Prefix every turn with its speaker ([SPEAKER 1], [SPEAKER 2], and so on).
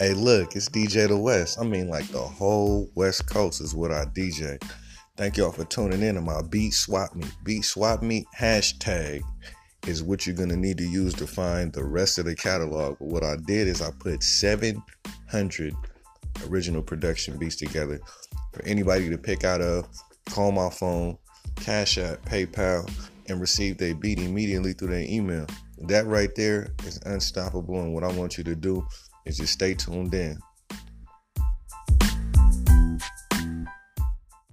[SPEAKER 1] Hey, look, it's DJ the West. I mean, like the whole West Coast is what I DJ. Thank y'all for tuning in to my Beat Swap Me. Beat Swap Me hashtag is what you're gonna need to use to find the rest of the catalog. But what I did is I put 700 original production beats together for anybody to pick out of, call my phone, Cash App, PayPal, and receive their beat immediately through their email. That right there is unstoppable. And what I want you to do is just stay tuned in.